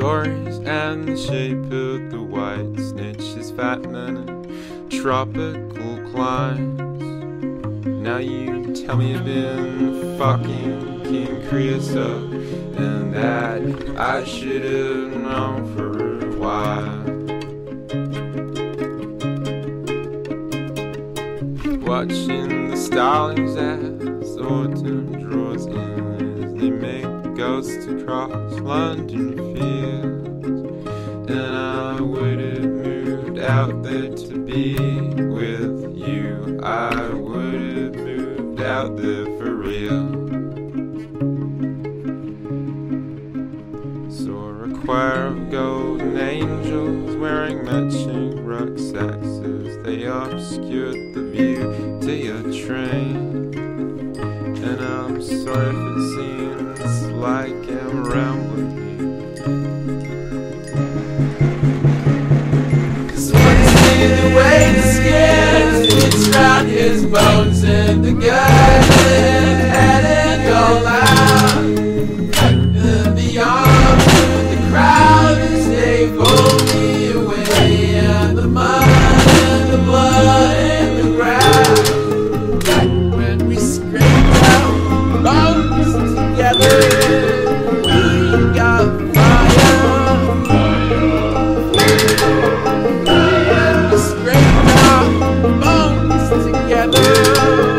stories and the shape of the white snitches, fat men and tropical climes. Now you tell me you've been fucking King Creosote, and that I should have known for a while. Watching the starlings as autumn draws in ghosts across London fields. And I would have moved out there to be with you. I would have moved out there for real. Choir of golden angels wearing matching rucksacks as they obscured the view to your train. And I'm sorry if it seems like I'm rambling Cause when he's leading away the skin It's round his bones and the gun And it go loud And the arms of the crowd As they pull me away And the mud and the blood and the ground. When now.